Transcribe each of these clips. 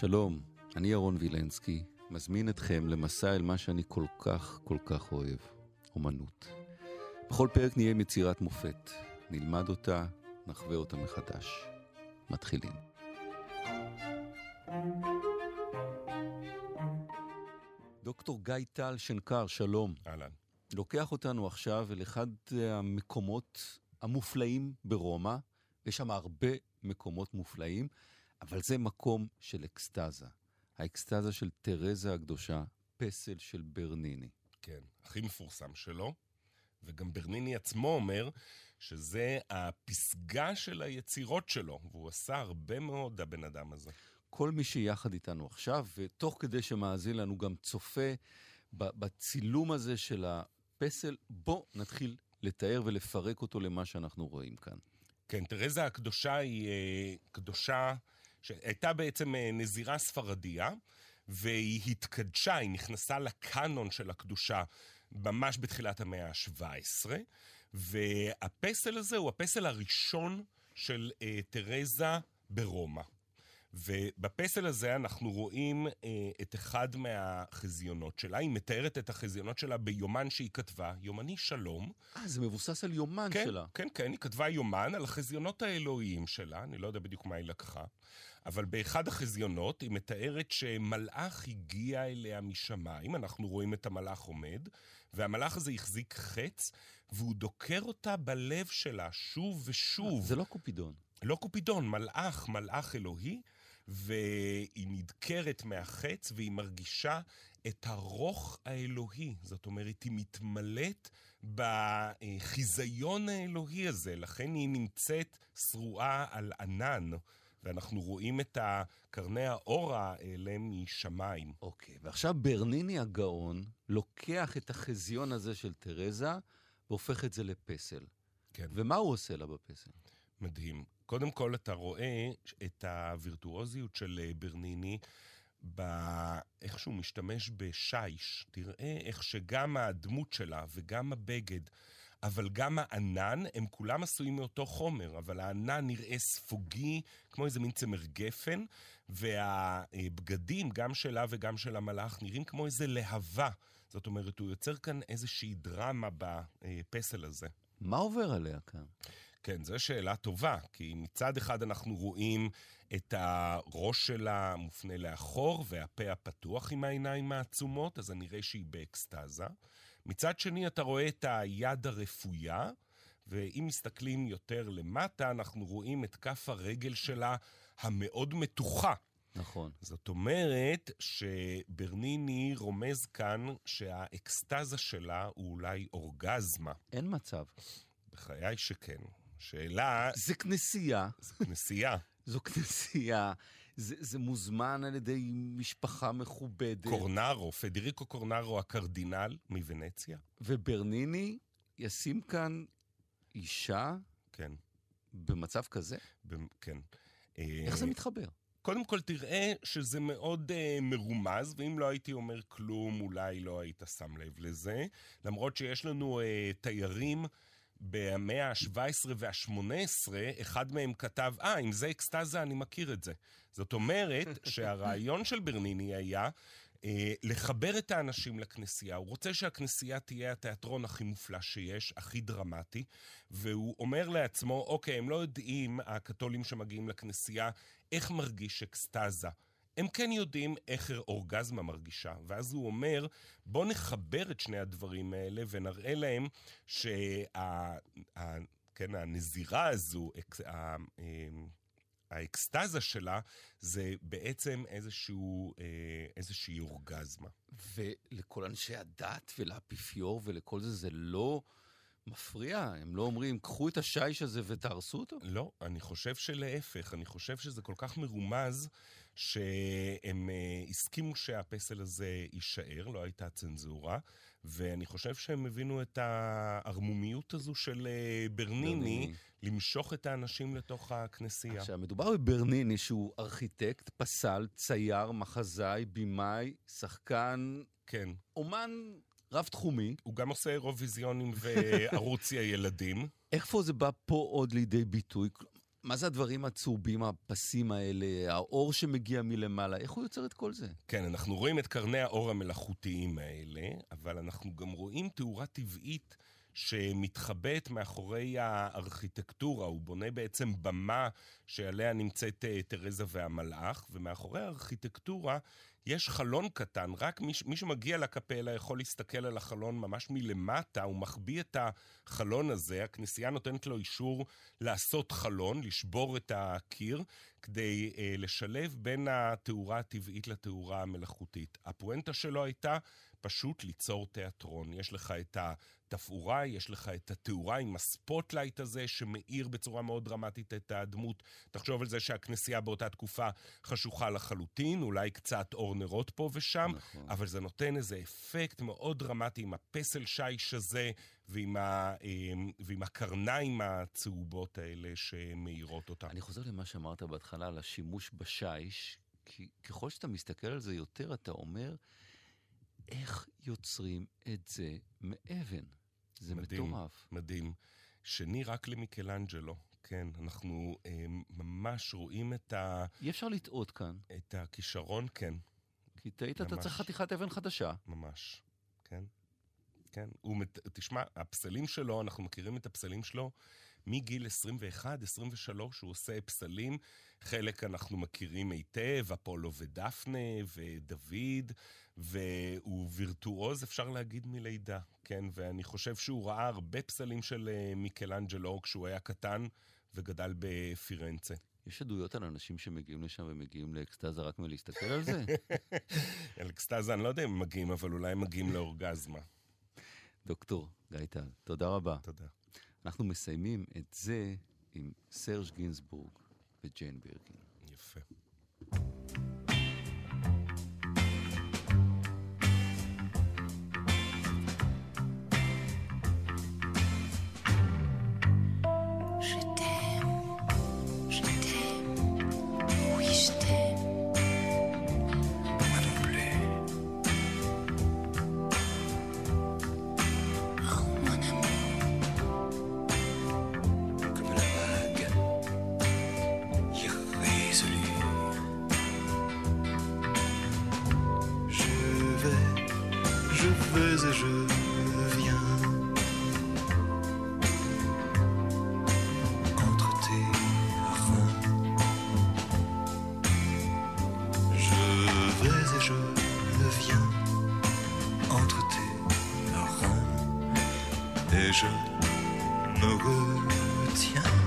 שלום, אני ירון וילנסקי, מזמין אתכם למסע אל מה שאני כל כך כל כך אוהב, אומנות. בכל פרק נהיה עם יצירת מופת, נלמד אותה, נחווה אותה מחדש. מתחילים. דוקטור גיא טל שנקר, שלום. אהלן. לוקח אותנו עכשיו אל אחד המקומות המופלאים ברומא, יש שם הרבה מקומות מופלאים, אבל זה מקום של אקסטזה. האקסטזה של תרזה הקדושה, פסל של ברניני. כן, הכי מפורסם שלו. וגם ברניני עצמו אומר שזה הפסגה של היצירות שלו, והוא עשה הרבה מאוד, הבן אדם הזה. כל מי שיחד איתנו עכשיו, ותוך כדי שמאזין לנו גם צופה בצילום הזה של הפסל, בוא נתחיל לתאר ולפרק אותו למה שאנחנו רואים כאן. כן, תרזה הקדושה היא uh, קדושה שהייתה בעצם uh, נזירה ספרדיה, והיא התקדשה, היא נכנסה לקאנון של הקדושה ממש בתחילת המאה ה-17, והפסל הזה הוא הפסל הראשון של uh, תרזה ברומא. ובפסל הזה אנחנו רואים אה, את אחד מהחזיונות שלה. היא מתארת את החזיונות שלה ביומן שהיא כתבה, יומני שלום. אה, זה מבוסס על יומן כן, שלה. כן, כן, היא כתבה יומן על החזיונות האלוהיים שלה, אני לא יודע בדיוק מה היא לקחה, אבל באחד החזיונות היא מתארת שמלאך הגיע אליה משמיים, אנחנו רואים את המלאך עומד, והמלאך הזה החזיק חץ, והוא דוקר אותה בלב שלה שוב ושוב. זה לא קופידון. לא קופידון, מלאך, מלאך אלוהי, והיא נדקרת מהחץ והיא מרגישה את הרוך האלוהי. זאת אומרת, היא מתמלאת בחיזיון האלוהי הזה, לכן היא נמצאת שרועה על ענן. ואנחנו רואים את קרני האור האלה משמיים. אוקיי, okay, ועכשיו ברניני הגאון לוקח את החזיון הזה של תרזה והופך את זה לפסל. כן. ומה הוא עושה לה בפסל? מדהים. קודם כל, אתה רואה את הווירטואוזיות של אה, ברניני באיך שהוא משתמש בשיש. תראה איך שגם הדמות שלה וגם הבגד, אבל גם הענן, הם כולם עשויים מאותו חומר, אבל הענן נראה ספוגי, כמו איזה מין צמר גפן, והבגדים, גם שלה וגם של המלאך, נראים כמו איזה להבה. זאת אומרת, הוא יוצר כאן איזושהי דרמה בפסל הזה. מה עובר עליה כאן? כן, זו שאלה טובה, כי מצד אחד אנחנו רואים את הראש שלה מופנה לאחור והפה הפתוח עם העיניים העצומות, אז אני רואה שהיא באקסטזה. מצד שני אתה רואה את היד הרפויה, ואם מסתכלים יותר למטה, אנחנו רואים את כף הרגל שלה המאוד מתוחה. נכון. זאת אומרת שברניני רומז כאן שהאקסטזה שלה הוא אולי אורגזמה. אין מצב. בחיי שכן. שאלה... זה כנסייה. זה כנסייה. זו כנסייה, זה, זה מוזמן על ידי משפחה מכובדת. קורנרו, פדריקו קורנרו הקרדינל מוונציה. וברניני ישים כאן אישה? כן. במצב כזה? ב- כן. איך זה מתחבר? קודם כל תראה שזה מאוד uh, מרומז, ואם לא הייתי אומר כלום, אולי לא היית שם לב לזה. למרות שיש לנו uh, תיירים במאה ה-17 וה-18, אחד מהם כתב, אה, ah, אם זה אקסטזה, אני מכיר את זה. זאת אומרת שהרעיון של ברניני היה אה, לחבר את האנשים לכנסייה. הוא רוצה שהכנסייה תהיה התיאטרון הכי מופלא שיש, הכי דרמטי, והוא אומר לעצמו, אוקיי, הם לא יודעים, הקתולים שמגיעים לכנסייה, איך מרגיש אקסטזה. הם כן יודעים איך אורגזמה מרגישה. ואז הוא אומר, בואו נחבר את שני הדברים האלה ונראה להם שה... כן, הנזירה הזו, האקסטזה שלה, זה בעצם איזשהו, איזושהי אורגזמה. ולכל אנשי הדת ולאפיפיור ולכל זה, זה לא... מפריע? הם לא אומרים, קחו את השיש הזה ותהרסו אותו? לא, אני חושב שלהפך. אני חושב שזה כל כך מרומז, שהם uh, הסכימו שהפסל הזה יישאר, לא הייתה צנזורה, ואני חושב שהם הבינו את הערמומיות הזו של uh, ברניני, ברניני למשוך את האנשים לתוך הכנסייה. עכשיו, מדובר בברניני שהוא ארכיטקט, פסל, צייר, מחזאי, במאי, שחקן... כן. אומן רב-תחומי. הוא גם עושה אירוויזיונים וערוצי הילדים. איפה זה בא פה עוד לידי ביטוי? מה זה הדברים הצהובים, הפסים האלה, האור שמגיע מלמעלה? איך הוא יוצר את כל זה? כן, אנחנו רואים את קרני האור המלאכותיים האלה, אבל אנחנו גם רואים תאורה טבעית שמתחבאת מאחורי הארכיטקטורה. הוא בונה בעצם במה שעליה נמצאת אה, תרזה והמלאך, ומאחורי הארכיטקטורה יש חלון קטן, רק מי, מי שמגיע לקפלה יכול להסתכל על החלון ממש מלמטה, הוא מחביא את החלון הזה, הכנסייה נותנת לו אישור לעשות חלון, לשבור את הקיר, כדי אה, לשלב בין התאורה הטבעית לתאורה המלאכותית. הפואנטה שלו הייתה פשוט ליצור תיאטרון. יש לך את התפאורה, יש לך את התאורה עם הספוטלייט הזה שמאיר בצורה מאוד דרמטית את הדמות. תחשוב על זה שהכנסייה באותה תקופה חשוכה לחלוטין, אולי קצת אור נרות פה ושם, נכון. אבל זה נותן איזה אפקט מאוד דרמטי עם הפסל שיש הזה ועם, ה, אמ, ועם הקרניים הצהובות האלה שמאירות אותה. אני חוזר למה שאמרת בהתחלה על השימוש בשיש, כי ככל שאתה מסתכל על זה יותר, אתה אומר... איך יוצרים את זה מאבן? זה מדהים, מטורף. מדהים. שני רק למיקלנג'לו. כן, אנחנו אה, ממש רואים את ה... אי אפשר לטעות כאן. את הכישרון, כן. כי טעית, אתה צריך חתיכת אבן חדשה. ממש, כן. כן. הוא, תשמע, הפסלים שלו, אנחנו מכירים את הפסלים שלו מגיל 21, 23, הוא עושה פסלים. חלק אנחנו מכירים היטב, אפולו ודפנה ודוד, והוא וירטואוז, אפשר להגיד, מלידה, כן? ואני חושב שהוא ראה הרבה פסלים של אה, מיקלנג'לו כשהוא היה קטן וגדל בפירנצה. יש עדויות על אנשים שמגיעים לשם ומגיעים לאקסטזה רק מלהסתכל על זה? על אקסטזה אני לא יודע אם הם מגיעים, אבל אולי הם מגיעים לאורגזמה. דוקטור גיא טל, תודה רבה. תודה. אנחנו מסיימים את זה עם סרג' גינסבורג וג'יין בירקין. יפה. et je viens contre tes reins. Je vais et je viens entre tes reins et je me retiens.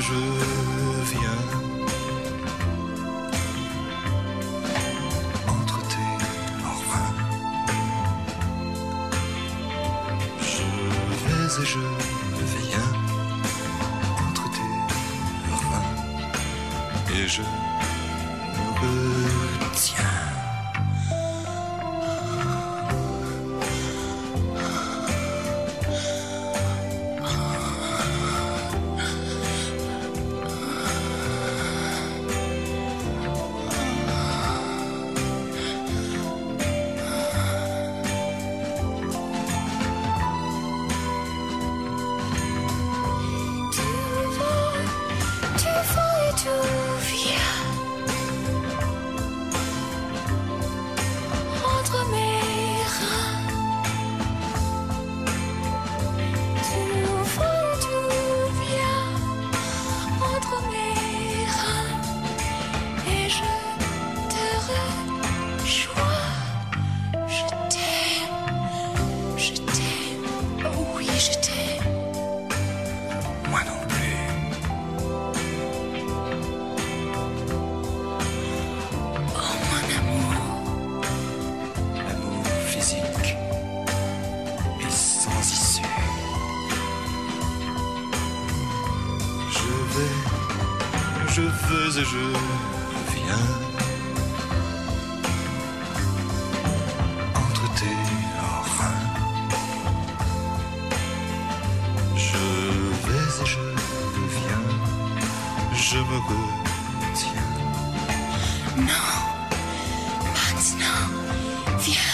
je viens. Entre tes ormes, je vais et je je veux et je viens. Entre tes reins. Je vais et je viens. Je me retiens. Non, maintenant, viens.